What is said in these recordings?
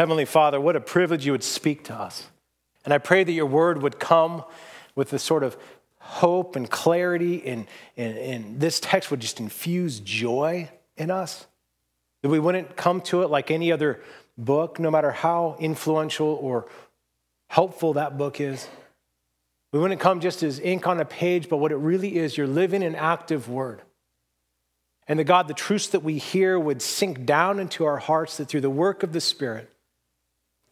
Heavenly Father, what a privilege you would speak to us. And I pray that your word would come with this sort of hope and clarity, and, and, and this text would just infuse joy in us. That we wouldn't come to it like any other book, no matter how influential or helpful that book is. We wouldn't come just as ink on a page, but what it really is, you're living an active word. And the God, the truths that we hear would sink down into our hearts, that through the work of the Spirit,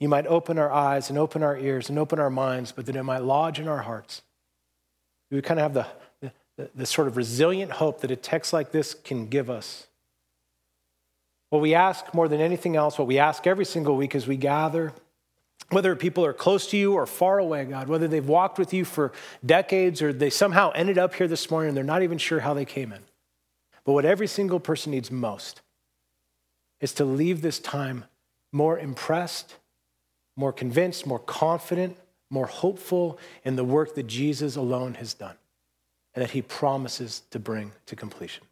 you might open our eyes and open our ears and open our minds, but that it might lodge in our hearts. We would kind of have the, the, the sort of resilient hope that a text like this can give us. What we ask more than anything else, what we ask every single week as we gather, whether people are close to you or far away, God, whether they've walked with you for decades or they somehow ended up here this morning and they're not even sure how they came in. But what every single person needs most is to leave this time more impressed more convinced, more confident, more hopeful in the work that Jesus alone has done and that he promises to bring to completion.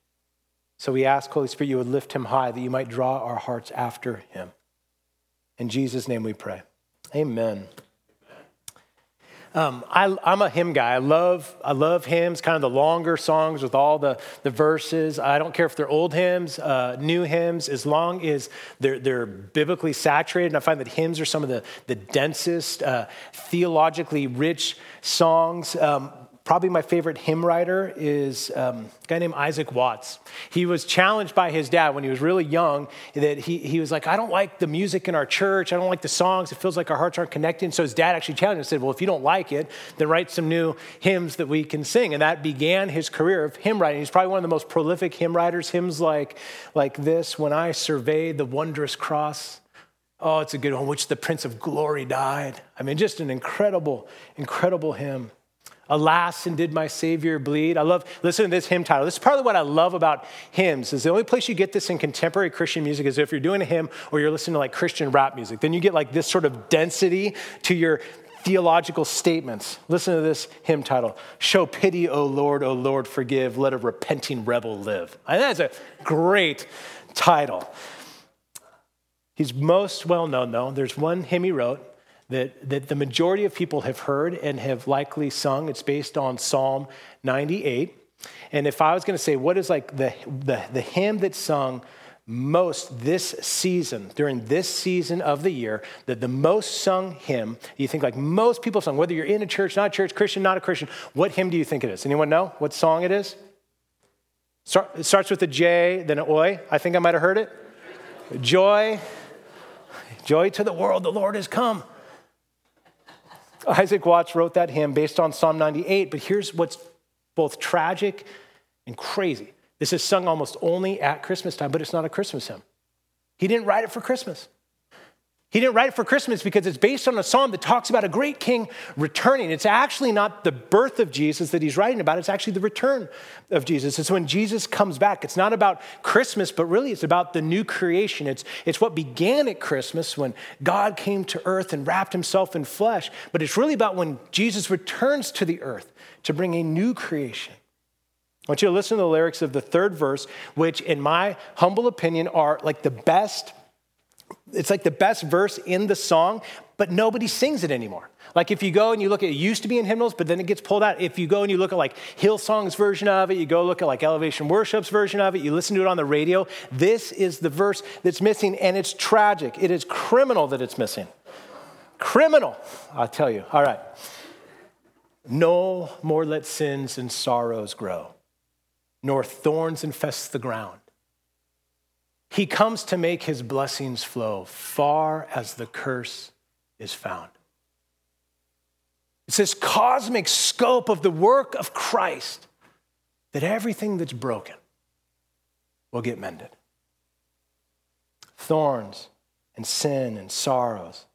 So we ask, Holy Spirit, you would lift him high, that you might draw our hearts after him. In Jesus' name we pray. Amen. Um, I, am a hymn guy. I love, I love hymns, kind of the longer songs with all the, the verses. I don't care if they're old hymns, uh, new hymns, as long as they're, they're biblically saturated. And I find that hymns are some of the, the densest, uh, theologically rich songs. Um, Probably my favorite hymn writer is um, a guy named Isaac Watts. He was challenged by his dad when he was really young that he, he was like, I don't like the music in our church. I don't like the songs. It feels like our hearts aren't connected. so his dad actually challenged him and said, Well, if you don't like it, then write some new hymns that we can sing. And that began his career of hymn writing. He's probably one of the most prolific hymn writers. Hymns like, like this When I survey the wondrous cross. Oh, it's a good one, which the Prince of Glory died. I mean, just an incredible, incredible hymn. Alas, and did my Savior bleed? I love, listen to this hymn title. This is partly what I love about hymns, is the only place you get this in contemporary Christian music is if you're doing a hymn or you're listening to like Christian rap music. Then you get like this sort of density to your theological statements. Listen to this hymn title Show pity, O Lord, O Lord, forgive, let a repenting rebel live. And that's a great title. He's most well known, though. There's one hymn he wrote that, that the majority of people have heard and have likely sung. It's based on Psalm 98. And if I was going to say, what is like the, the, the hymn that's sung most this season, during this season of the year, that the most sung hymn, you think like most people sung, whether you're in a church, not a church, Christian, not a Christian, what hymn do you think it is? Anyone know what song it is? It starts with a J, then an Oi. I think I might have heard it. Joy, joy to the world, the Lord has come. Isaac Watts wrote that hymn based on Psalm 98, but here's what's both tragic and crazy. This is sung almost only at Christmas time, but it's not a Christmas hymn. He didn't write it for Christmas. He didn't write it for Christmas because it's based on a psalm that talks about a great king returning. It's actually not the birth of Jesus that he's writing about, it's actually the return of Jesus. It's when Jesus comes back. It's not about Christmas, but really it's about the new creation. It's, it's what began at Christmas when God came to earth and wrapped himself in flesh, but it's really about when Jesus returns to the earth to bring a new creation. I want you to listen to the lyrics of the third verse, which, in my humble opinion, are like the best it's like the best verse in the song, but nobody sings it anymore. Like if you go and you look at it used to be in hymnals, but then it gets pulled out. If you go and you look at like Hillsong's version of it, you go look at like Elevation Worship's version of it, you listen to it on the radio, this is the verse that's missing, and it's tragic. It is criminal that it's missing. Criminal, I'll tell you. All right. No more let sins and sorrows grow, nor thorns infest the ground. He comes to make his blessings flow far as the curse is found. It's this cosmic scope of the work of Christ that everything that's broken will get mended. Thorns and sin and sorrows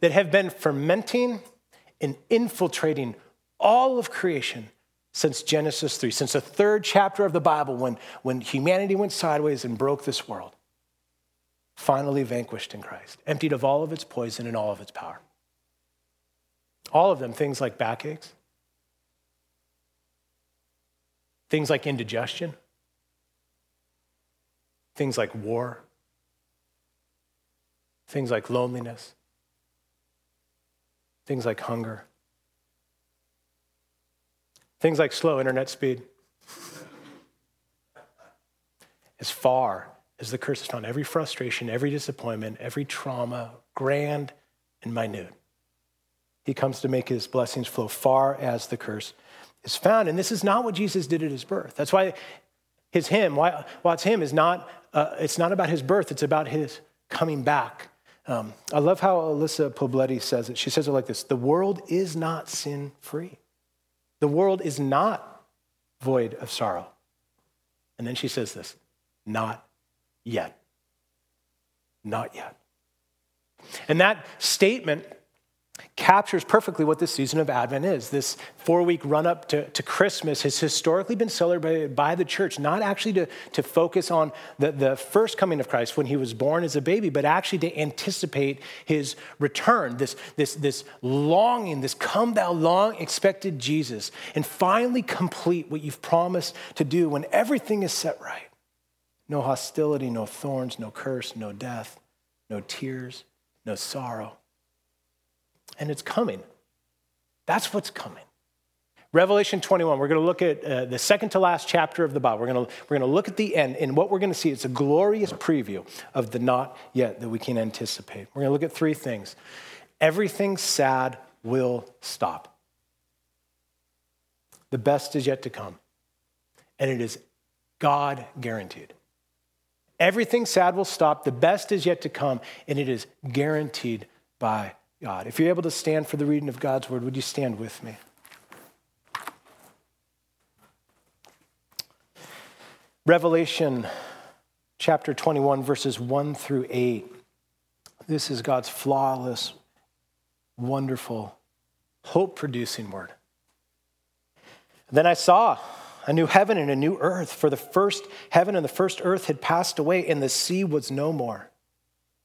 that have been fermenting and infiltrating all of creation since Genesis 3, since the third chapter of the Bible, when, when humanity went sideways and broke this world, finally vanquished in Christ, emptied of all of its poison and all of its power. All of them, things like backaches, things like indigestion, things like war, things like loneliness, things like hunger, things like slow internet speed. as far as the curse is found, every frustration, every disappointment, every trauma, grand and minute, he comes to make his blessings flow far as the curse is found. And this is not what Jesus did at his birth. That's why his hymn, why, why it's him, is not, uh, it's not about his birth, it's about his coming back. Um, I love how Alyssa Pobletti says it. She says it like this The world is not sin free, the world is not void of sorrow. And then she says this not yet. Not yet. And that statement captures perfectly what this season of Advent is. This four week run up to, to Christmas has historically been celebrated by the church, not actually to, to focus on the, the first coming of Christ when he was born as a baby, but actually to anticipate his return, this, this, this longing, this come thou long expected Jesus, and finally complete what you've promised to do when everything is set right. No hostility, no thorns, no curse, no death, no tears, no sorrow and it's coming. That's what's coming. Revelation 21, we're going to look at uh, the second to last chapter of the Bible. We're going, to, we're going to look at the end, and what we're going to see is a glorious preview of the not yet that we can anticipate. We're going to look at three things. Everything sad will stop. The best is yet to come, and it is God guaranteed. Everything sad will stop, the best is yet to come, and it is guaranteed by God. If you're able to stand for the reading of God's word, would you stand with me? Revelation chapter 21, verses 1 through 8. This is God's flawless, wonderful, hope producing word. Then I saw a new heaven and a new earth, for the first heaven and the first earth had passed away, and the sea was no more.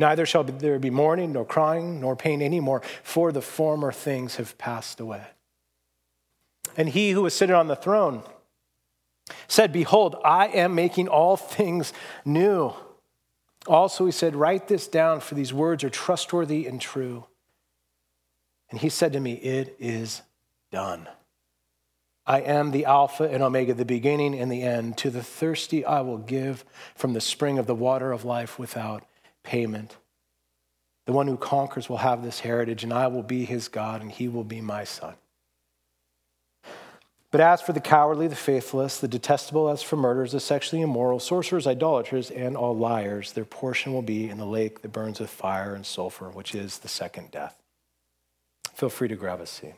Neither shall there be mourning, nor crying, nor pain anymore, for the former things have passed away. And he who was sitting on the throne said, Behold, I am making all things new. Also, he said, Write this down, for these words are trustworthy and true. And he said to me, It is done. I am the Alpha and Omega, the beginning and the end. To the thirsty, I will give from the spring of the water of life without payment. The one who conquers will have this heritage, and I will be his God, and he will be my son. But as for the cowardly, the faithless, the detestable, as for murderers, the sexually immoral, sorcerers, idolaters, and all liars, their portion will be in the lake that burns with fire and sulfur, which is the second death. Feel free to grab a seat.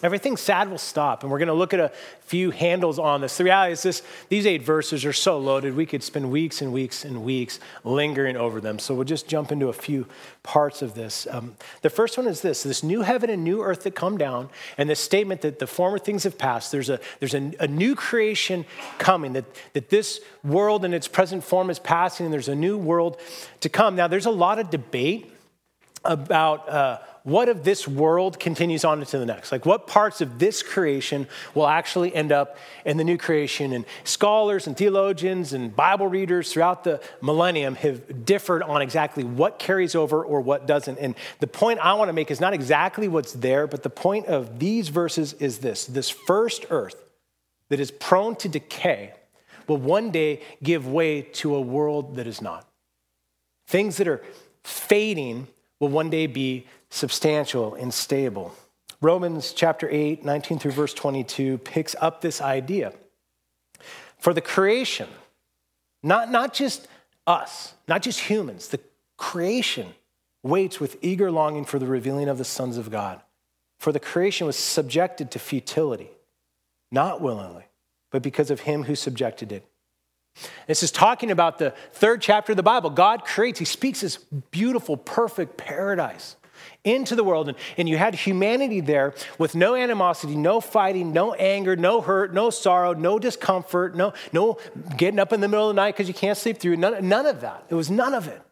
Everything sad will stop, and we're going to look at a few handles on this. The reality is this, these eight verses are so loaded, we could spend weeks and weeks and weeks lingering over them. So we'll just jump into a few parts of this. Um, the first one is this, this new heaven and new earth that come down, and the statement that the former things have passed. There's a, there's a, a new creation coming, that, that this world in its present form is passing, and there's a new world to come. Now, there's a lot of debate about uh, what of this world continues on into the next? Like, what parts of this creation will actually end up in the new creation? And scholars and theologians and Bible readers throughout the millennium have differed on exactly what carries over or what doesn't. And the point I want to make is not exactly what's there, but the point of these verses is this this first earth that is prone to decay will one day give way to a world that is not. Things that are fading will one day be substantial and stable. Romans chapter 8, 19 through verse 22 picks up this idea. For the creation, not, not just us, not just humans, the creation waits with eager longing for the revealing of the sons of God. For the creation was subjected to futility, not willingly, but because of him who subjected it This is talking about the third chapter of the Bible. God creates, He speaks this beautiful, perfect paradise into the world. And, and you had humanity there with no animosity, no fighting, no anger, no hurt, no sorrow, no discomfort, no, no getting up in the middle of the night because you can't sleep through. None, none of that. It was none of it.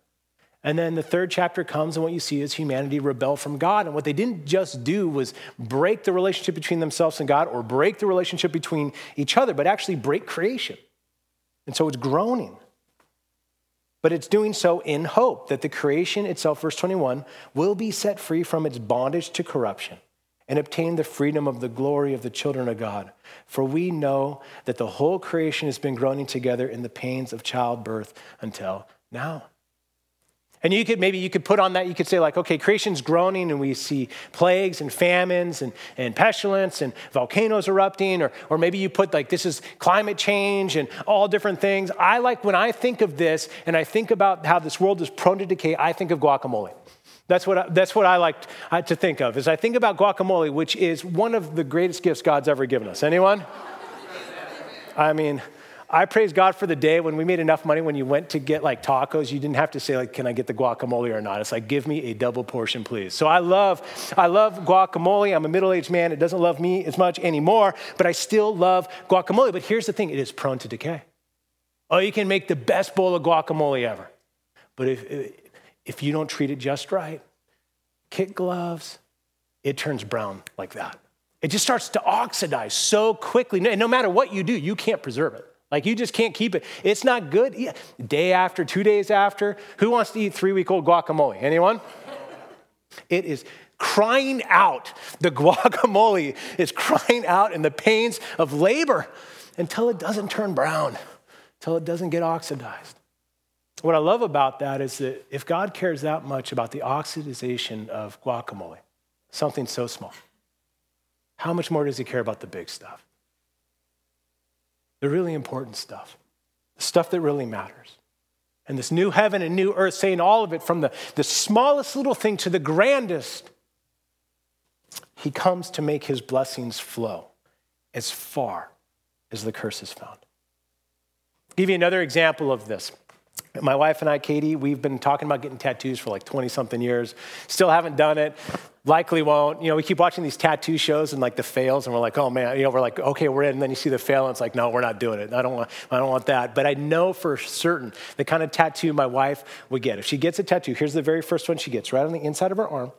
And then the third chapter comes, and what you see is humanity rebel from God. And what they didn't just do was break the relationship between themselves and God or break the relationship between each other, but actually break creation. And so it's groaning but it's doing so in hope that the creation itself, verse 21, will be set free from its bondage to corruption and obtain the freedom of the glory of the children of God. For we know that the whole creation has been groaning together in the pains of childbirth until now. And you could maybe you could put on that, you could say, like, okay, creation's groaning and we see plagues and famines and, and pestilence and volcanoes erupting, or, or maybe you put like this is climate change and all different things. I like when I think of this and I think about how this world is prone to decay, I think of guacamole. That's what I, that's what I like uh, to think of. Is I think about guacamole, which is one of the greatest gifts God's ever given us. Anyone? I mean, I praise God for the day when we made enough money when you went to get like tacos, you didn't have to say like, can I get the guacamole or not? It's like, give me a double portion, please. So I love, I love guacamole. I'm a middle-aged man. It doesn't love me as much anymore, but I still love guacamole. But here's the thing, it is prone to decay. Oh, you can make the best bowl of guacamole ever. But if, if you don't treat it just right, kit gloves, it turns brown like that. It just starts to oxidize so quickly. And no matter what you do, you can't preserve it. Like you just can't keep it. It's not good. Day after, two days after. Who wants to eat three week old guacamole? Anyone? It is crying out. The guacamole is crying out in the pains of labor until it doesn't turn brown, until it doesn't get oxidized. What I love about that is that if God cares that much about the oxidization of guacamole, something so small, how much more does he care about the big stuff? The really important stuff, the stuff that really matters. And this new heaven and new earth, saying all of it from the, the smallest little thing to the grandest, he comes to make his blessings flow as far as the curse is found. I'll give you another example of this. My wife and I, Katie, we've been talking about getting tattoos for like 20 something years. Still haven't done it. Likely won't. You know, we keep watching these tattoo shows and like the fails, and we're like, oh man, you know, we're like, okay, we're in. And then you see the fail, and it's like, no, we're not doing it. I don't want, I don't want that. But I know for certain the kind of tattoo my wife would get. If she gets a tattoo, here's the very first one she gets right on the inside of her arm.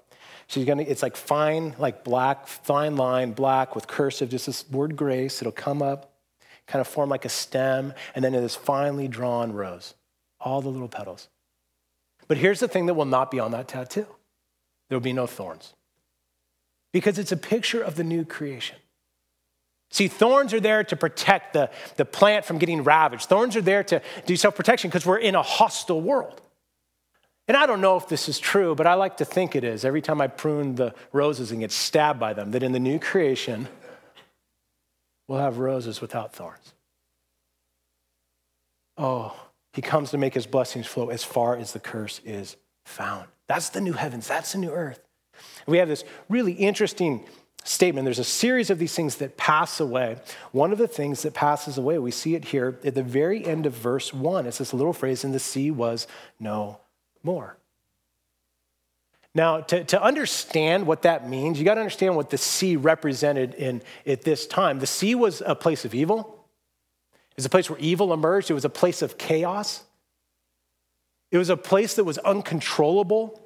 She's gonna, it's like fine, like black, fine line, black with cursive, just this word grace. It'll come up, kind of form like a stem, and then it is finely drawn rose all the little petals. But here's the thing that will not be on that tattoo there will be no thorns because it's a picture of the new creation. See, thorns are there to protect the, the plant from getting ravaged. Thorns are there to do self protection because we're in a hostile world. And I don't know if this is true, but I like to think it is. Every time I prune the roses and get stabbed by them, that in the new creation, we'll have roses without thorns. Oh, he comes to make his blessings flow as far as the curse is found. That's the new heavens, that's the new earth. We have this really interesting statement. There's a series of these things that pass away. One of the things that passes away, we see it here at the very end of verse one. It's this little phrase, and the sea was no more. Now, to, to understand what that means, you got to understand what the sea represented in at this time. The sea was a place of evil. Was a place where evil emerged. It was a place of chaos. It was a place that was uncontrollable.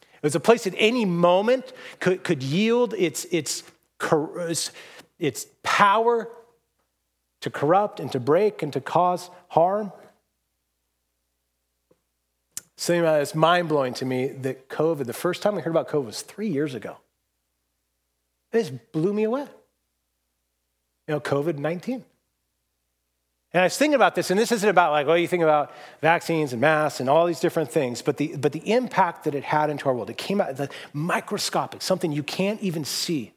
It was a place at any moment could, could yield its, its, its power to corrupt and to break and to cause harm. Something about it's mind blowing to me that COVID, the first time we heard about COVID was three years ago. It just blew me away. You know, COVID 19. And I was thinking about this, and this isn't about like, well, you think about vaccines and masks and all these different things, but the, but the impact that it had into our world, it came out the microscopic, something you can't even see.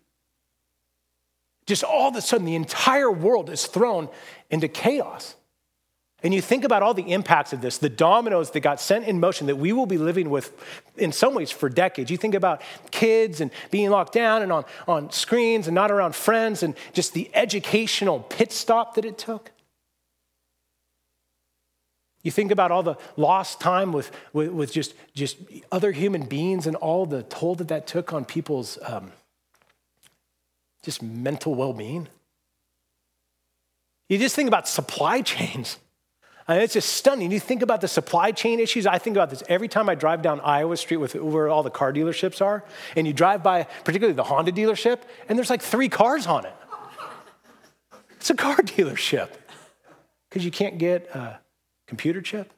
Just all of a sudden, the entire world is thrown into chaos. And you think about all the impacts of this, the dominoes that got sent in motion that we will be living with in some ways for decades. You think about kids and being locked down and on, on screens and not around friends and just the educational pit stop that it took. You think about all the lost time with, with, with just, just other human beings and all the toll that that took on people's um, just mental well being. You just think about supply chains. I mean, it's just stunning. You think about the supply chain issues. I think about this every time I drive down Iowa Street with where all the car dealerships are, and you drive by, particularly the Honda dealership, and there's like three cars on it. It's a car dealership because you can't get a computer chip.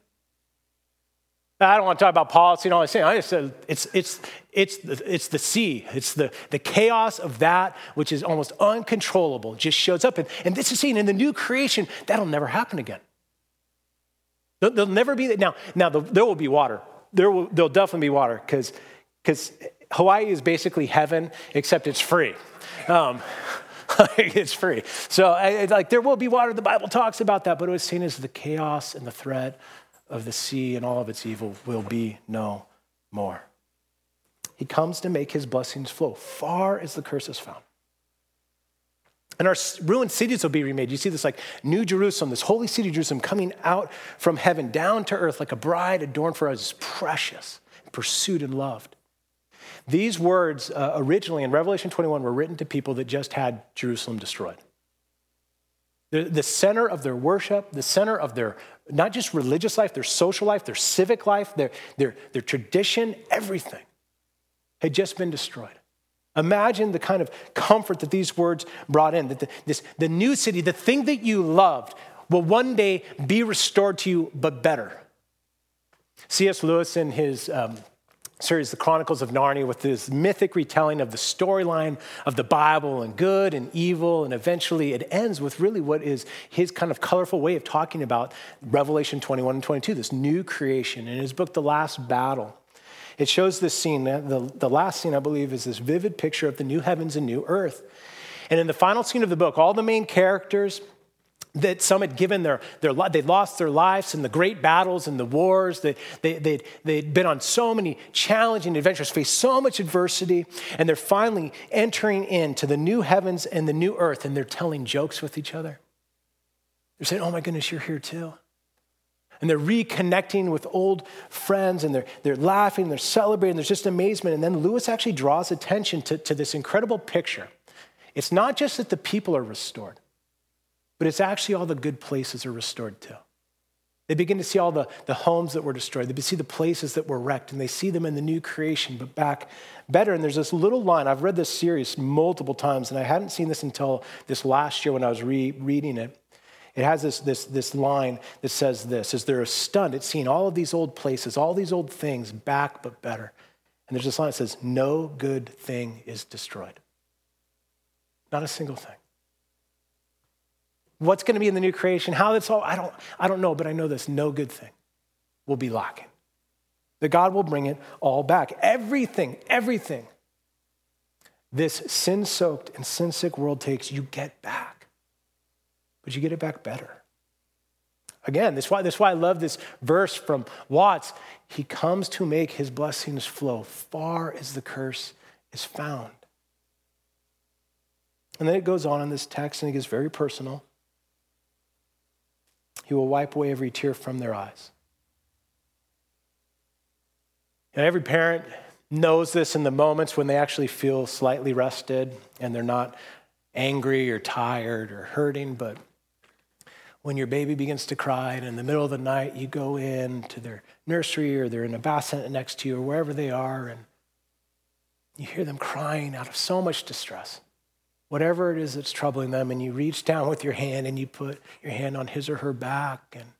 I don't want to talk about policy and all that. I just said it's, it's, it's, the, it's the sea. It's the, the chaos of that which is almost uncontrollable, just shows up. And, and this is seen in the new creation. That'll never happen again. There'll, there'll never be that. Now, now there will be water. There will there'll definitely be water because because Hawaii is basically heaven, except it's free. Um, it's free. So, I, like, there will be water. The Bible talks about that, but it was seen as the chaos and the threat of the sea and all of its evil will be no more. He comes to make his blessings flow far as the curse is found. And our ruined cities will be remade. You see this like New Jerusalem, this holy city Jerusalem coming out from heaven down to earth like a bride adorned for us, precious, pursued, and loved. These words uh, originally in Revelation 21 were written to people that just had Jerusalem destroyed. The, the center of their worship, the center of their not just religious life, their social life, their civic life, their, their, their tradition, everything had just been destroyed. Imagine the kind of comfort that these words brought in, that the, this, the new city, the thing that you loved, will one day be restored to you, but better. C.S. Lewis, in his um, series, The Chronicles of Narnia, with this mythic retelling of the storyline of the Bible and good and evil, and eventually it ends with really what is his kind of colorful way of talking about Revelation 21 and 22, this new creation. In his book, The Last Battle, it shows this scene. The, the last scene, I believe, is this vivid picture of the new heavens and new earth. And in the final scene of the book, all the main characters, that some had given their, their they lost their lives in the great battles and the wars. They, they, they'd, they'd been on so many challenging adventures, faced so much adversity, and they're finally entering into the new heavens and the new earth, and they're telling jokes with each other. They're saying, Oh my goodness, you're here too. And they're reconnecting with old friends and they're, they're laughing, they're celebrating, there's just amazement. And then Lewis actually draws attention to, to this incredible picture. It's not just that the people are restored, but it's actually all the good places are restored to. They begin to see all the, the homes that were destroyed. They see the places that were wrecked, and they see them in the new creation, but back better. And there's this little line. I've read this series multiple times, and I hadn't seen this until this last year when I was rereading it. It has this, this, this line that says this as they're stunned at seeing all of these old places, all these old things back but better. And there's this line that says, No good thing is destroyed. Not a single thing. What's going to be in the new creation, how that's all, I don't, I don't know, but I know this no good thing will be lacking. That God will bring it all back. Everything, everything this sin soaked and sin sick world takes, you get back but you get it back better. Again, that's why, that's why I love this verse from Watts. He comes to make his blessings flow far as the curse is found. And then it goes on in this text and it gets very personal. He will wipe away every tear from their eyes. And every parent knows this in the moments when they actually feel slightly rested and they're not angry or tired or hurting, but when your baby begins to cry and in the middle of the night you go in to their nursery or they're in a bassinet next to you or wherever they are and you hear them crying out of so much distress whatever it is that's troubling them and you reach down with your hand and you put your hand on his or her back and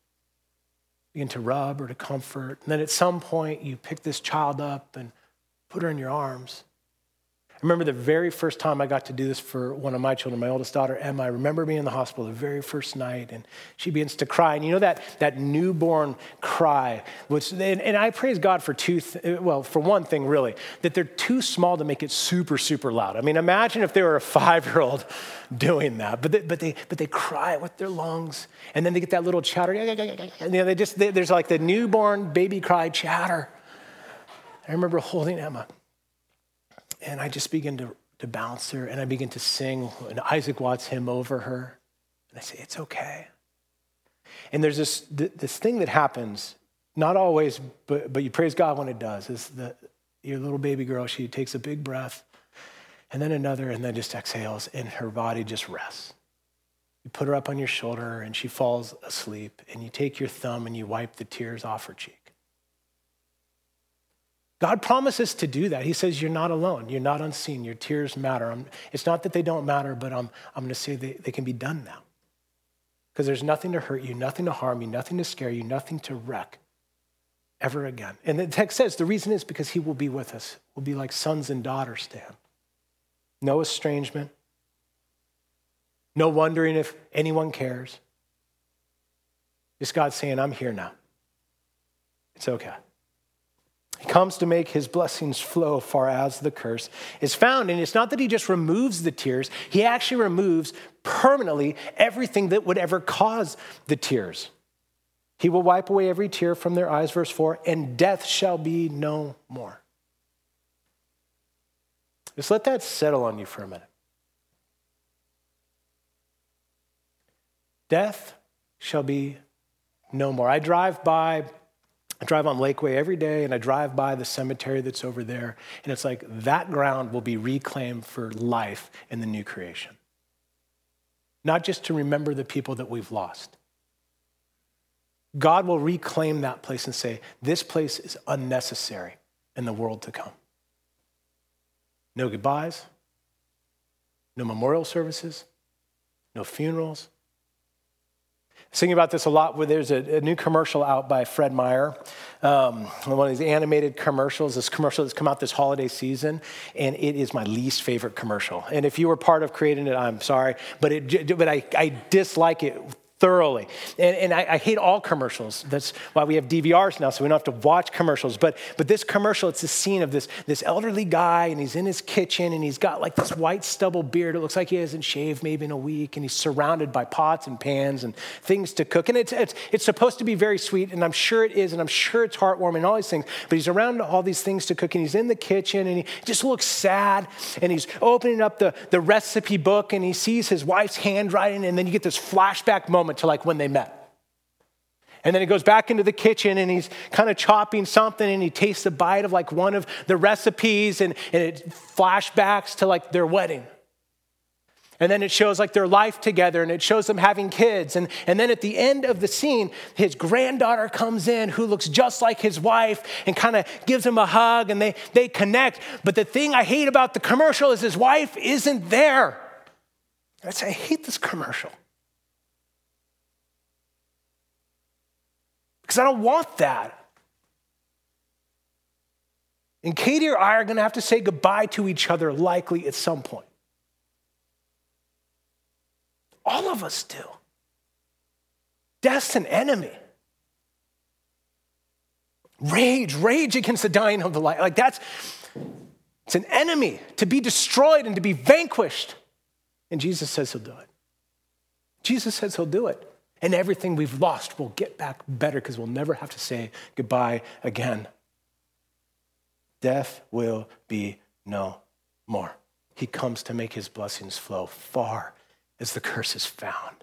begin to rub or to comfort. And then at some point you pick this child up and put her in your arms I remember the very first time I got to do this for one of my children, my oldest daughter, Emma. I remember being in the hospital the very first night, and she begins to cry. And you know that, that newborn cry, which, and, and I praise God for two, th- well, for one thing, really, that they're too small to make it super, super loud. I mean, imagine if they were a five year old doing that, but they, but, they, but they cry with their lungs, and then they get that little chatter. And you know, they just, they, there's like the newborn baby cry chatter. I remember holding Emma and I just begin to, to bounce her and I begin to sing an Isaac Watts hymn over her. And I say, It's okay. And there's this, this thing that happens, not always, but, but you praise God when it does, is that your little baby girl, she takes a big breath and then another, and then just exhales, and her body just rests. You put her up on your shoulder, and she falls asleep, and you take your thumb and you wipe the tears off her cheek. God promises to do that. He says, You're not alone. You're not unseen. Your tears matter. I'm, it's not that they don't matter, but I'm, I'm going to say they, they can be done now. Because there's nothing to hurt you, nothing to harm you, nothing to scare you, nothing to wreck ever again. And the text says the reason is because He will be with us. We'll be like sons and daughters to Him. No estrangement, no wondering if anyone cares. Just God saying, I'm here now. It's okay. He comes to make his blessings flow far as the curse is found. And it's not that he just removes the tears, he actually removes permanently everything that would ever cause the tears. He will wipe away every tear from their eyes, verse 4, and death shall be no more. Just let that settle on you for a minute. Death shall be no more. I drive by, I drive on Lakeway every day, and I drive by the cemetery that's over there, and it's like that ground will be reclaimed for life in the new creation. Not just to remember the people that we've lost. God will reclaim that place and say, This place is unnecessary in the world to come. No goodbyes, no memorial services, no funerals. Thinking about this a lot where there's a, a new commercial out by Fred Meyer, um, one of these animated commercials, this commercial that's come out this holiday season, and it is my least favorite commercial. And if you were part of creating it, I'm sorry, but, it, but I, I dislike it thoroughly. And, and I, I, hate all commercials. That's why we have DVRs now, so we don't have to watch commercials. But, but this commercial, it's a scene of this, this elderly guy, and he's in his kitchen, and he's got like this white stubble beard. It looks like he hasn't shaved maybe in a week, and he's surrounded by pots and pans and things to cook. And it's, it's, it's supposed to be very sweet, and I'm sure it is, and I'm sure it's heartwarming and all these things. But he's around all these things to cook, and he's in the kitchen, and he just looks sad, and he's opening up the, the recipe book, and he sees his wife's handwriting, and then you get this flashback moment moment to like when they met. And then he goes back into the kitchen and he's kind of chopping something and he tastes a bite of like one of the recipes and, and it flashbacks to like their wedding. And then it shows like their life together and it shows them having kids. And, and then at the end of the scene, his granddaughter comes in who looks just like his wife and kind of gives him a hug and they, they connect. But the thing I hate about the commercial is his wife isn't there. I say, I hate this commercial. Because I don't want that. And Katie or I are going to have to say goodbye to each other likely at some point. All of us do. Death's an enemy. Rage, rage against the dying of the light. Like that's, it's an enemy to be destroyed and to be vanquished. And Jesus says he'll do it. Jesus says he'll do it. And everything we've lost will get back better because we'll never have to say goodbye again. Death will be no more. He comes to make his blessings flow far as the curse is found.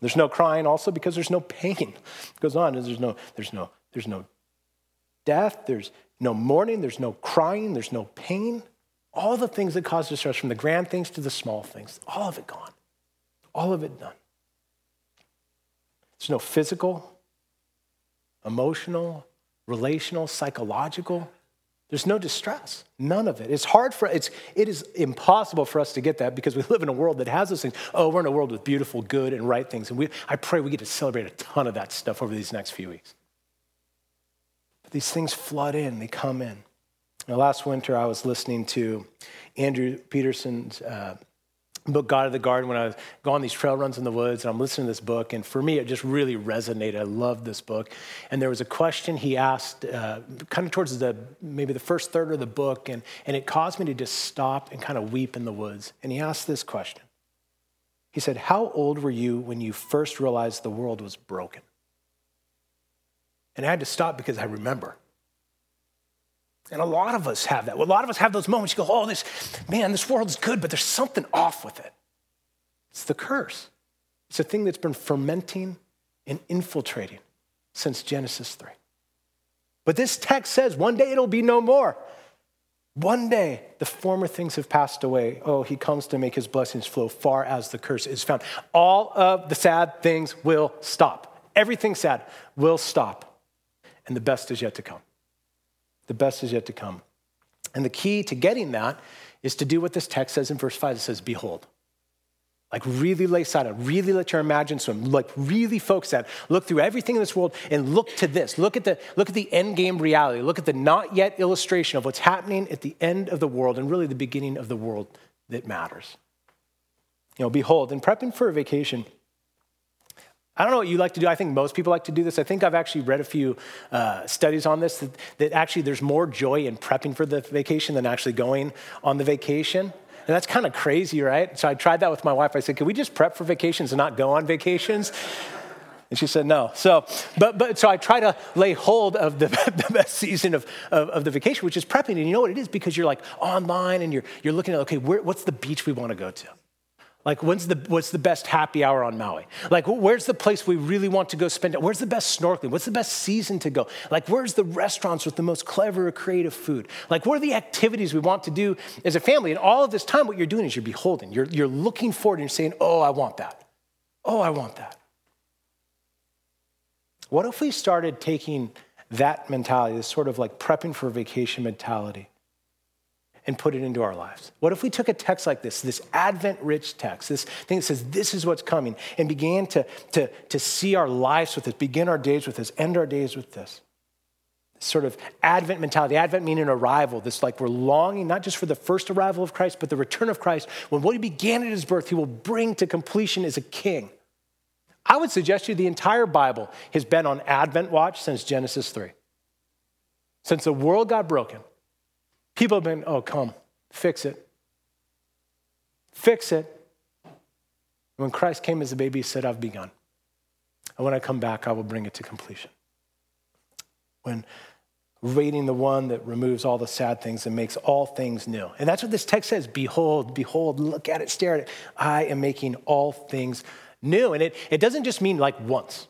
There's no crying also because there's no pain. It goes on, there's no, there's no, there's no death, there's no mourning, there's no crying, there's no pain. All the things that cause distress, from the grand things to the small things, all of it gone. All of it done. There's no physical, emotional, relational, psychological. There's no distress. None of it. It's hard for it's it is impossible for us to get that because we live in a world that has those things. Oh, we're in a world with beautiful, good, and right things. And we I pray we get to celebrate a ton of that stuff over these next few weeks. But these things flood in, they come in. Now, last winter, I was listening to Andrew Peterson's uh, book God of the Garden when I was going on these trail runs in the woods and I'm listening to this book. And for me, it just really resonated. I loved this book. And there was a question he asked uh, kind of towards the maybe the first third of the book. And, and it caused me to just stop and kind of weep in the woods. And he asked this question He said, How old were you when you first realized the world was broken? And I had to stop because I remember. And a lot of us have that. A lot of us have those moments. You go, oh, this, man, this world's good, but there's something off with it. It's the curse. It's a thing that's been fermenting and infiltrating since Genesis 3. But this text says one day it'll be no more. One day the former things have passed away. Oh, he comes to make his blessings flow far as the curse is found. All of the sad things will stop. Everything sad will stop. And the best is yet to come. The best is yet to come. And the key to getting that is to do what this text says in verse 5. It says, Behold. Like, really lay side on, really let your imagination swim, like, really focus that. look through everything in this world and look to this. Look at the, look at the end game reality. Look at the not yet illustration of what's happening at the end of the world and really the beginning of the world that matters. You know, behold, in prepping for a vacation, I don't know what you like to do. I think most people like to do this. I think I've actually read a few uh, studies on this that, that actually there's more joy in prepping for the vacation than actually going on the vacation. And that's kind of crazy, right? So I tried that with my wife. I said, Can we just prep for vacations and not go on vacations? And she said no. So, but, but so I try to lay hold of the, the best season of, of, of, the vacation, which is prepping. And you know what it is? Because you're like online and you're, you're looking at, okay, where, what's the beach we want to go to? Like, when's the, what's the best happy hour on Maui? Like, where's the place we really want to go spend it? Where's the best snorkeling? What's the best season to go? Like, where's the restaurants with the most clever, creative food? Like, what are the activities we want to do as a family? And all of this time, what you're doing is you're beholding. You're, you're looking forward and you're saying, oh, I want that. Oh, I want that. What if we started taking that mentality, this sort of like prepping for vacation mentality, and put it into our lives? What if we took a text like this, this Advent rich text, this thing that says this is what's coming, and began to, to, to see our lives with this, begin our days with this, end our days with this? sort of Advent mentality, Advent meaning arrival, this like we're longing not just for the first arrival of Christ, but the return of Christ. When what he began at his birth, he will bring to completion as a king. I would suggest to you the entire Bible has been on Advent watch since Genesis 3. Since the world got broken, People have been, oh, come, fix it. Fix it. When Christ came as a baby, he said, I've begun. And when I come back, I will bring it to completion. When waiting the one that removes all the sad things and makes all things new. And that's what this text says Behold, behold, look at it, stare at it. I am making all things new. And it, it doesn't just mean like once.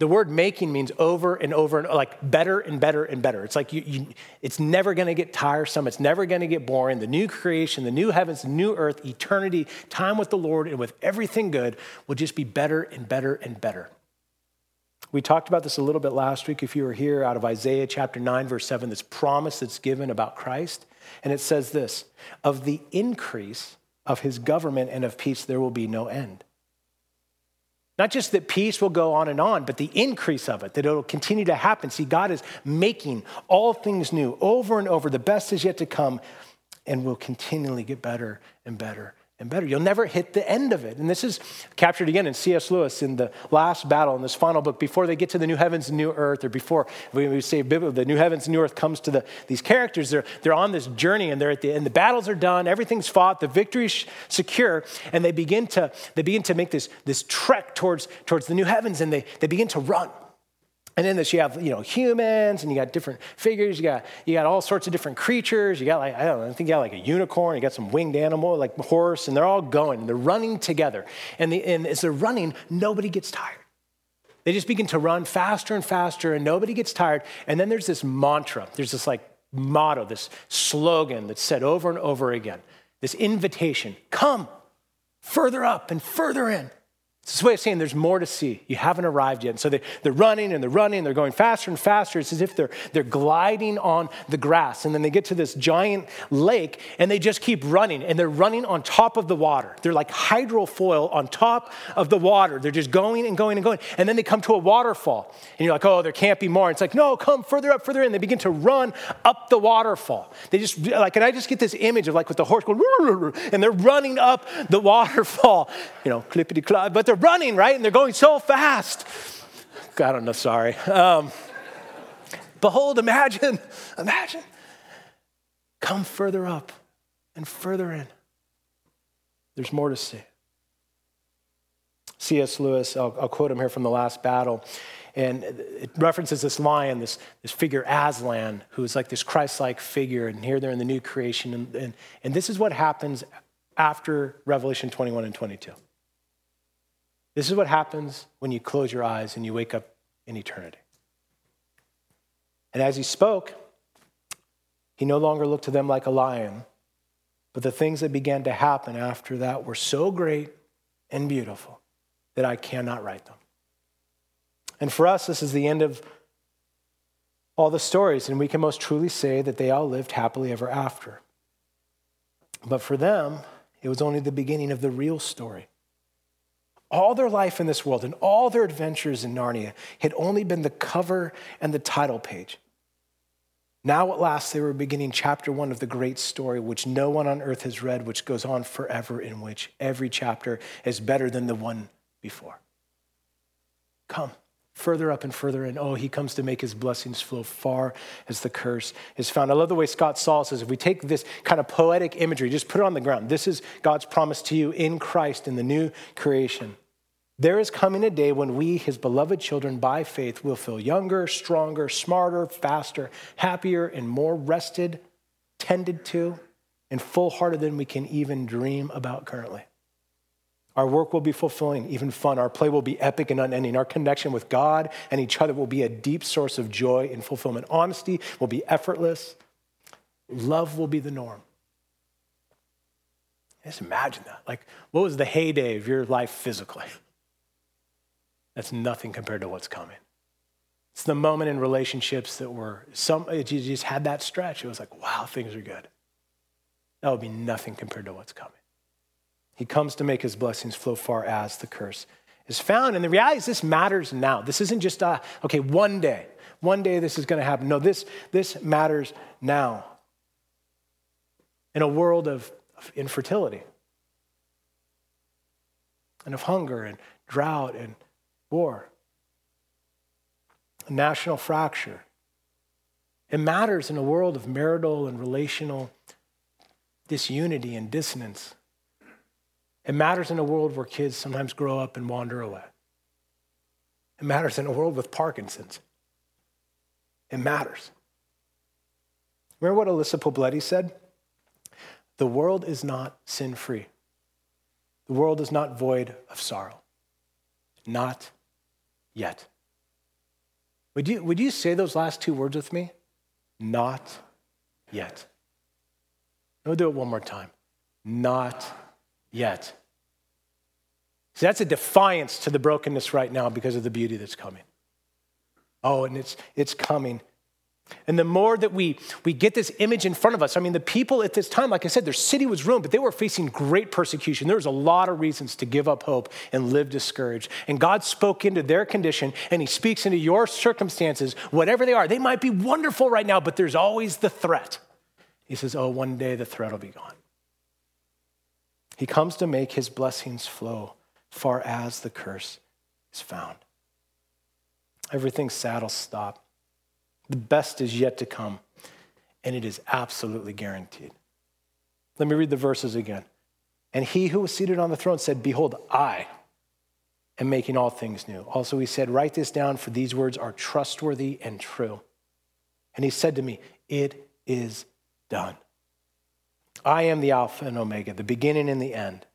The word making means over and over and like better and better and better. It's like you, you it's never going to get tiresome. It's never going to get boring. The new creation, the new heavens, the new earth, eternity, time with the Lord and with everything good will just be better and better and better. We talked about this a little bit last week if you were here out of Isaiah chapter 9, verse 7, this promise that's given about Christ. And it says this of the increase of his government and of peace, there will be no end. Not just that peace will go on and on, but the increase of it, that it'll continue to happen. See, God is making all things new over and over. The best is yet to come and will continually get better and better and better. You'll never hit the end of it. And this is captured again in C.S. Lewis in the last battle in this final book, before they get to the new heavens and new earth, or before we say the new heavens and new earth comes to the, these characters, they're, they're on this journey and they're at the end. The battles are done, everything's fought, the victory's secure, and they begin to, they begin to make this, this trek towards, towards the new heavens and they, they begin to run. And in this, you have you know humans, and you got different figures. You got you got all sorts of different creatures. You got like I don't know, I think you got like a unicorn. You got some winged animal like a horse, and they're all going. They're running together, and, the, and as they're running, nobody gets tired. They just begin to run faster and faster, and nobody gets tired. And then there's this mantra. There's this like motto, this slogan that's said over and over again. This invitation: Come further up and further in. It's this way of saying there's more to see. You haven't arrived yet. And so they, they're running and they're running, they're going faster and faster. It's as if they're, they're gliding on the grass. And then they get to this giant lake and they just keep running and they're running on top of the water. They're like hydrofoil on top of the water. They're just going and going and going. And then they come to a waterfall. And you're like, oh, there can't be more. And it's like, no, come further up, further in. They begin to run up the waterfall. They just, like, and I just get this image of like with the horse going, and they're running up the waterfall, you know, clippity clop, but they're running, right? And they're going so fast. God, I don't know, sorry. Um, behold, imagine, imagine. Come further up and further in. There's more to see. C.S. Lewis, I'll, I'll, quote him here from the last battle, and it references this lion, this, this figure Aslan, who's like this Christ like figure, and here they're in the new creation. And, and, and this is what happens after Revelation 21 and 22. This is what happens when you close your eyes and you wake up in eternity. And as he spoke, he no longer looked to them like a lion, but the things that began to happen after that were so great and beautiful that I cannot write them. And for us, this is the end of all the stories, and we can most truly say that they all lived happily ever after. But for them, it was only the beginning of the real story. All their life in this world and all their adventures in Narnia had only been the cover and the title page. Now, at last, they were beginning chapter one of the great story, which no one on earth has read, which goes on forever, in which every chapter is better than the one before. Come further up and further, and oh, he comes to make his blessings flow far as the curse is found. I love the way Scott Sauls says if we take this kind of poetic imagery, just put it on the ground, this is God's promise to you in Christ in the new creation. There is coming a day when we, his beloved children, by faith, will feel younger, stronger, smarter, faster, happier, and more rested, tended to, and full hearted than we can even dream about currently. Our work will be fulfilling, even fun. Our play will be epic and unending. Our connection with God and each other will be a deep source of joy and fulfillment. Honesty will be effortless. Love will be the norm. Just imagine that. Like, what was the heyday of your life physically? That's nothing compared to what's coming. It's the moment in relationships that were some, you just had that stretch. It was like, wow, things are good. That would be nothing compared to what's coming. He comes to make his blessings flow far as the curse is found. And the reality is, this matters now. This isn't just, uh, okay, one day, one day this is going to happen. No, this, this matters now. In a world of, of infertility and of hunger and drought and war, a national fracture. It matters in a world of marital and relational disunity and dissonance. It matters in a world where kids sometimes grow up and wander away. It matters in a world with Parkinson's. It matters. Remember what Alyssa Poblete said? The world is not sin free. The world is not void of sorrow. Not yet. Would you, would you say those last two words with me? Not yet. We'll do it one more time. Not yet. See, that's a defiance to the brokenness right now because of the beauty that's coming. Oh, and it's, it's coming. And the more that we, we get this image in front of us, I mean, the people at this time, like I said, their city was ruined, but they were facing great persecution. There was a lot of reasons to give up hope and live discouraged. And God spoke into their condition, and He speaks into your circumstances, whatever they are. They might be wonderful right now, but there's always the threat. He says, Oh, one day the threat will be gone. He comes to make His blessings flow far as the curse is found. Everything sad will stop. The best is yet to come, and it is absolutely guaranteed. Let me read the verses again. And he who was seated on the throne said, Behold, I am making all things new. Also, he said, Write this down, for these words are trustworthy and true. And he said to me, It is done. I am the Alpha and Omega, the beginning and the end.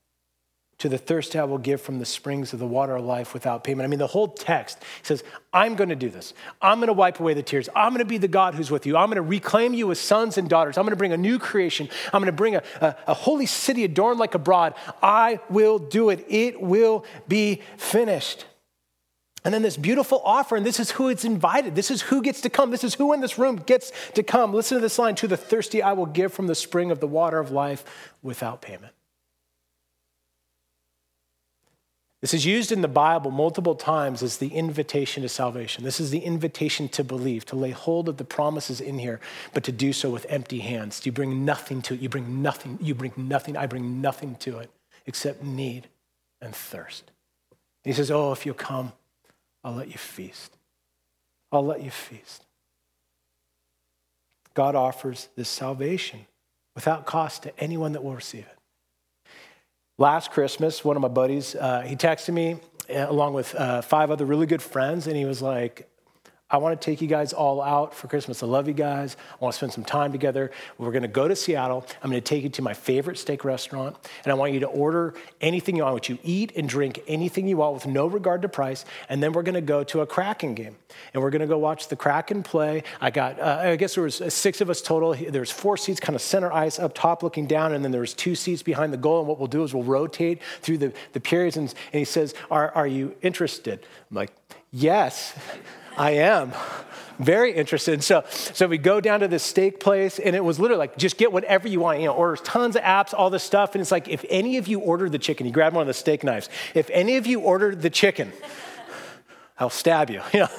To the thirsty, I will give from the springs of the water of life without payment. I mean, the whole text says, I'm going to do this. I'm going to wipe away the tears. I'm going to be the God who's with you. I'm going to reclaim you as sons and daughters. I'm going to bring a new creation. I'm going to bring a, a, a holy city adorned like a bride. I will do it. It will be finished. And then this beautiful offer, and this is who it's invited. This is who gets to come. This is who in this room gets to come. Listen to this line To the thirsty, I will give from the spring of the water of life without payment. This is used in the Bible multiple times as the invitation to salvation. This is the invitation to believe, to lay hold of the promises in here, but to do so with empty hands. You bring nothing to it. You bring nothing. You bring nothing. I bring nothing to it except need and thirst. He says, Oh, if you'll come, I'll let you feast. I'll let you feast. God offers this salvation without cost to anyone that will receive it. Last Christmas, one of my buddies, uh, he texted me uh, along with uh, five other really good friends, and he was like, I want to take you guys all out for Christmas. I love you guys. I want to spend some time together. We're going to go to Seattle. I'm going to take you to my favorite steak restaurant, and I want you to order anything you want. Want you eat and drink anything you want with no regard to price. And then we're going to go to a Kraken game, and we're going to go watch the Kraken play. I got, uh, I guess there was six of us total. There's four seats, kind of center ice up top, looking down, and then there's two seats behind the goal. And what we'll do is we'll rotate through the, the periods, and, and he says, are, "Are you interested?" I'm like, "Yes." I am very interested. So, so we go down to this steak place, and it was literally like, just get whatever you want. You know, orders tons of apps, all this stuff. And it's like, if any of you ordered the chicken, you grab one of the steak knives. If any of you ordered the chicken, I'll stab you. You know.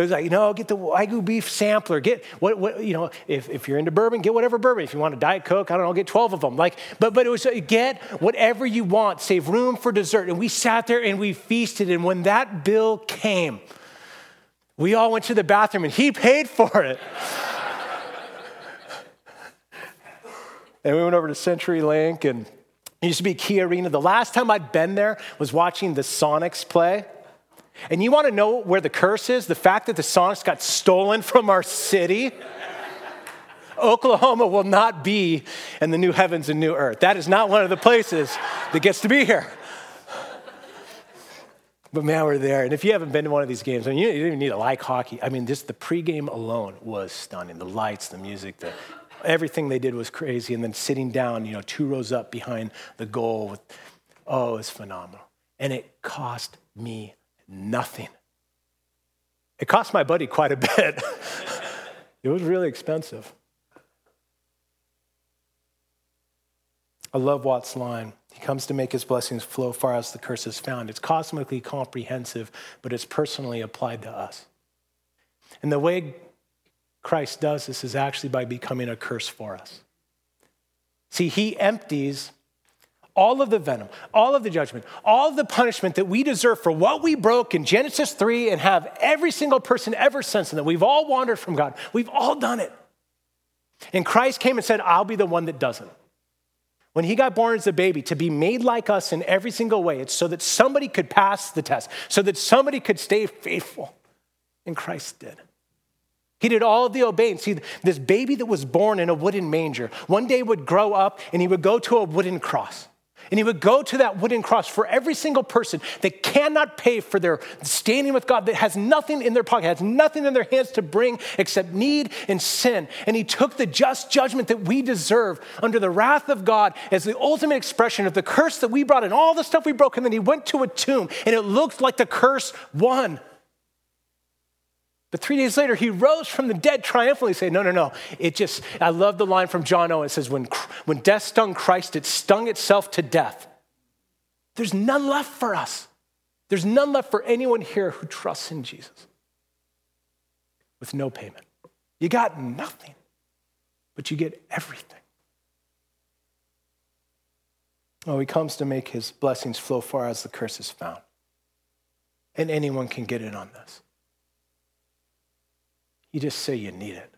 It was like, you know, get the Wagyu beef sampler. Get what, what you know, if, if you're into bourbon, get whatever bourbon. If you want a Diet Coke, I don't know, get 12 of them. Like, but, but it was uh, get whatever you want, save room for dessert. And we sat there and we feasted. And when that bill came, we all went to the bathroom and he paid for it. and we went over to CenturyLink and it used to be Key Arena. The last time I'd been there was watching the Sonics play. And you want to know where the curse is? The fact that the Sonics got stolen from our city. Oklahoma will not be in the new heavens and new earth. That is not one of the places that gets to be here. But man, we're there. And if you haven't been to one of these games, I mean, you don't even need to like hockey. I mean, just the pregame alone was stunning. The lights, the music, the, everything they did was crazy. And then sitting down, you know, two rows up behind the goal, with, oh, it was phenomenal. And it cost me nothing. It cost my buddy quite a bit. it was really expensive. I love Watts' line. He comes to make his blessings flow far as the curse is found. It's cosmically comprehensive, but it's personally applied to us. And the way Christ does this is actually by becoming a curse for us. See, he empties all of the venom, all of the judgment, all of the punishment that we deserve for what we broke in Genesis 3 and have every single person ever since, and that we've all wandered from God. We've all done it. And Christ came and said, I'll be the one that doesn't. When he got born as a baby, to be made like us in every single way, it's so that somebody could pass the test, so that somebody could stay faithful. And Christ did. He did all of the obeying. See, this baby that was born in a wooden manger one day would grow up and he would go to a wooden cross. And he would go to that wooden cross for every single person that cannot pay for their standing with God, that has nothing in their pocket, has nothing in their hands to bring except need and sin. And he took the just judgment that we deserve under the wrath of God as the ultimate expression of the curse that we brought and all the stuff we broke. And then he went to a tomb and it looked like the curse won. But three days later, he rose from the dead triumphantly, saying, No, no, no. It just, I love the line from John Owen. It says, when, when death stung Christ, it stung itself to death. There's none left for us. There's none left for anyone here who trusts in Jesus with no payment. You got nothing, but you get everything. Oh, he comes to make his blessings flow far as the curse is found. And anyone can get in on this. You just say you need it.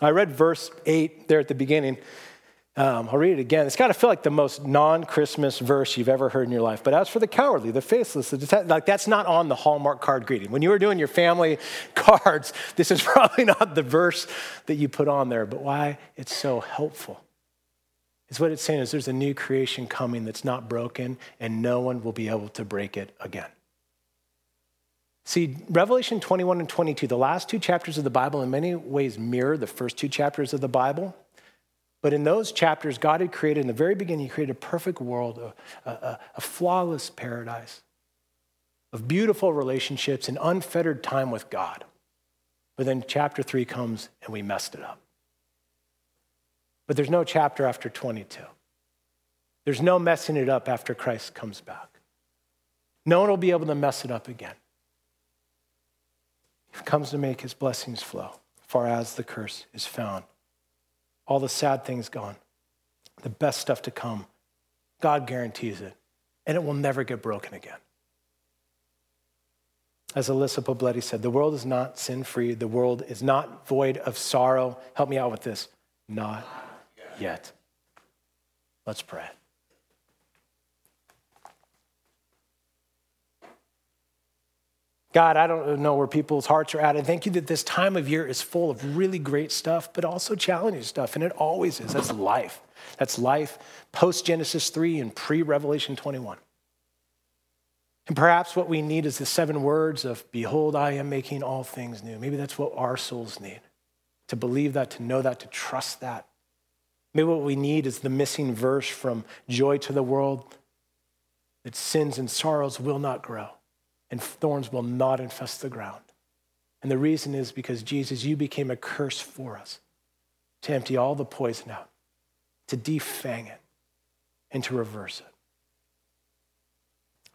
I read verse 8 there at the beginning. Um, I'll read it again. It's got to feel like the most non Christmas verse you've ever heard in your life. But as for the cowardly, the faithless, the like that's not on the Hallmark card greeting. When you were doing your family cards, this is probably not the verse that you put on there. But why it's so helpful is what it's saying is there's a new creation coming that's not broken, and no one will be able to break it again. See, Revelation 21 and 22, the last two chapters of the Bible, in many ways mirror the first two chapters of the Bible. But in those chapters, God had created, in the very beginning, He created a perfect world, a, a, a flawless paradise of beautiful relationships and unfettered time with God. But then chapter three comes and we messed it up. But there's no chapter after 22. There's no messing it up after Christ comes back. No one will be able to mess it up again. He comes to make his blessings flow, far as the curse is found. All the sad things gone, the best stuff to come. God guarantees it, and it will never get broken again. As Alyssa Poblete said, the world is not sin free. The world is not void of sorrow. Help me out with this. Not yet. Let's pray. God, I don't know where people's hearts are at. I thank you that this time of year is full of really great stuff, but also challenging stuff. And it always is. That's life. That's life post Genesis 3 and pre Revelation 21. And perhaps what we need is the seven words of, Behold, I am making all things new. Maybe that's what our souls need to believe that, to know that, to trust that. Maybe what we need is the missing verse from Joy to the World that sins and sorrows will not grow and thorns will not infest the ground. And the reason is because Jesus, you became a curse for us to empty all the poison out, to defang it, and to reverse it.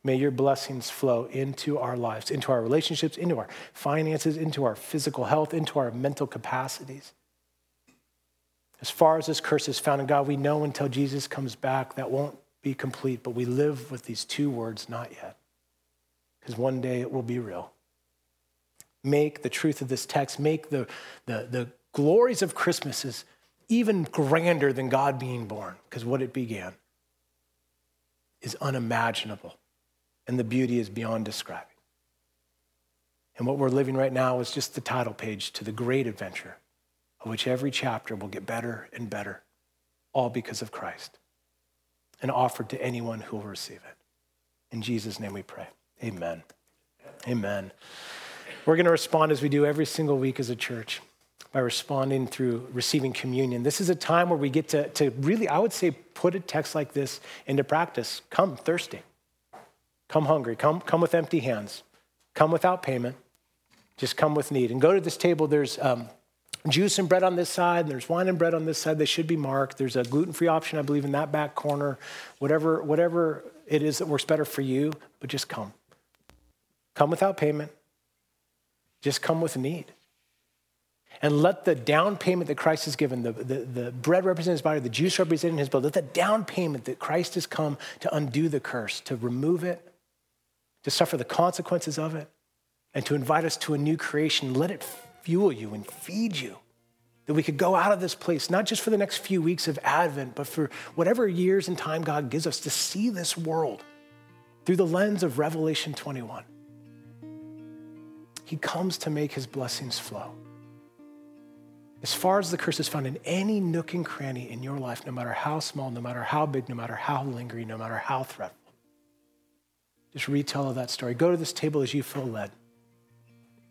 May your blessings flow into our lives, into our relationships, into our finances, into our physical health, into our mental capacities. As far as this curse is found in God, we know until Jesus comes back that won't be complete, but we live with these two words, not yet because one day it will be real. Make the truth of this text, make the, the, the glories of Christmas is even grander than God being born, because what it began is unimaginable, and the beauty is beyond describing. And what we're living right now is just the title page to the great adventure, of which every chapter will get better and better, all because of Christ, and offered to anyone who will receive it. In Jesus' name we pray. Amen. Amen. We're going to respond as we do every single week as a church by responding through receiving communion. This is a time where we get to, to really, I would say, put a text like this into practice. Come thirsty, come hungry, come, come with empty hands, come without payment, just come with need. And go to this table, there's um, juice and bread on this side, and there's wine and bread on this side. They should be marked. There's a gluten free option, I believe, in that back corner. Whatever, whatever it is that works better for you, but just come. Come without payment. Just come with need. And let the down payment that Christ has given, the, the, the bread represents his body, the juice representing his blood, let the down payment that Christ has come to undo the curse, to remove it, to suffer the consequences of it, and to invite us to a new creation, let it fuel you and feed you. That we could go out of this place, not just for the next few weeks of Advent, but for whatever years and time God gives us to see this world through the lens of Revelation 21. He comes to make his blessings flow. As far as the curse is found in any nook and cranny in your life, no matter how small, no matter how big, no matter how lingering, no matter how threatened, just retell that story. Go to this table as you feel led.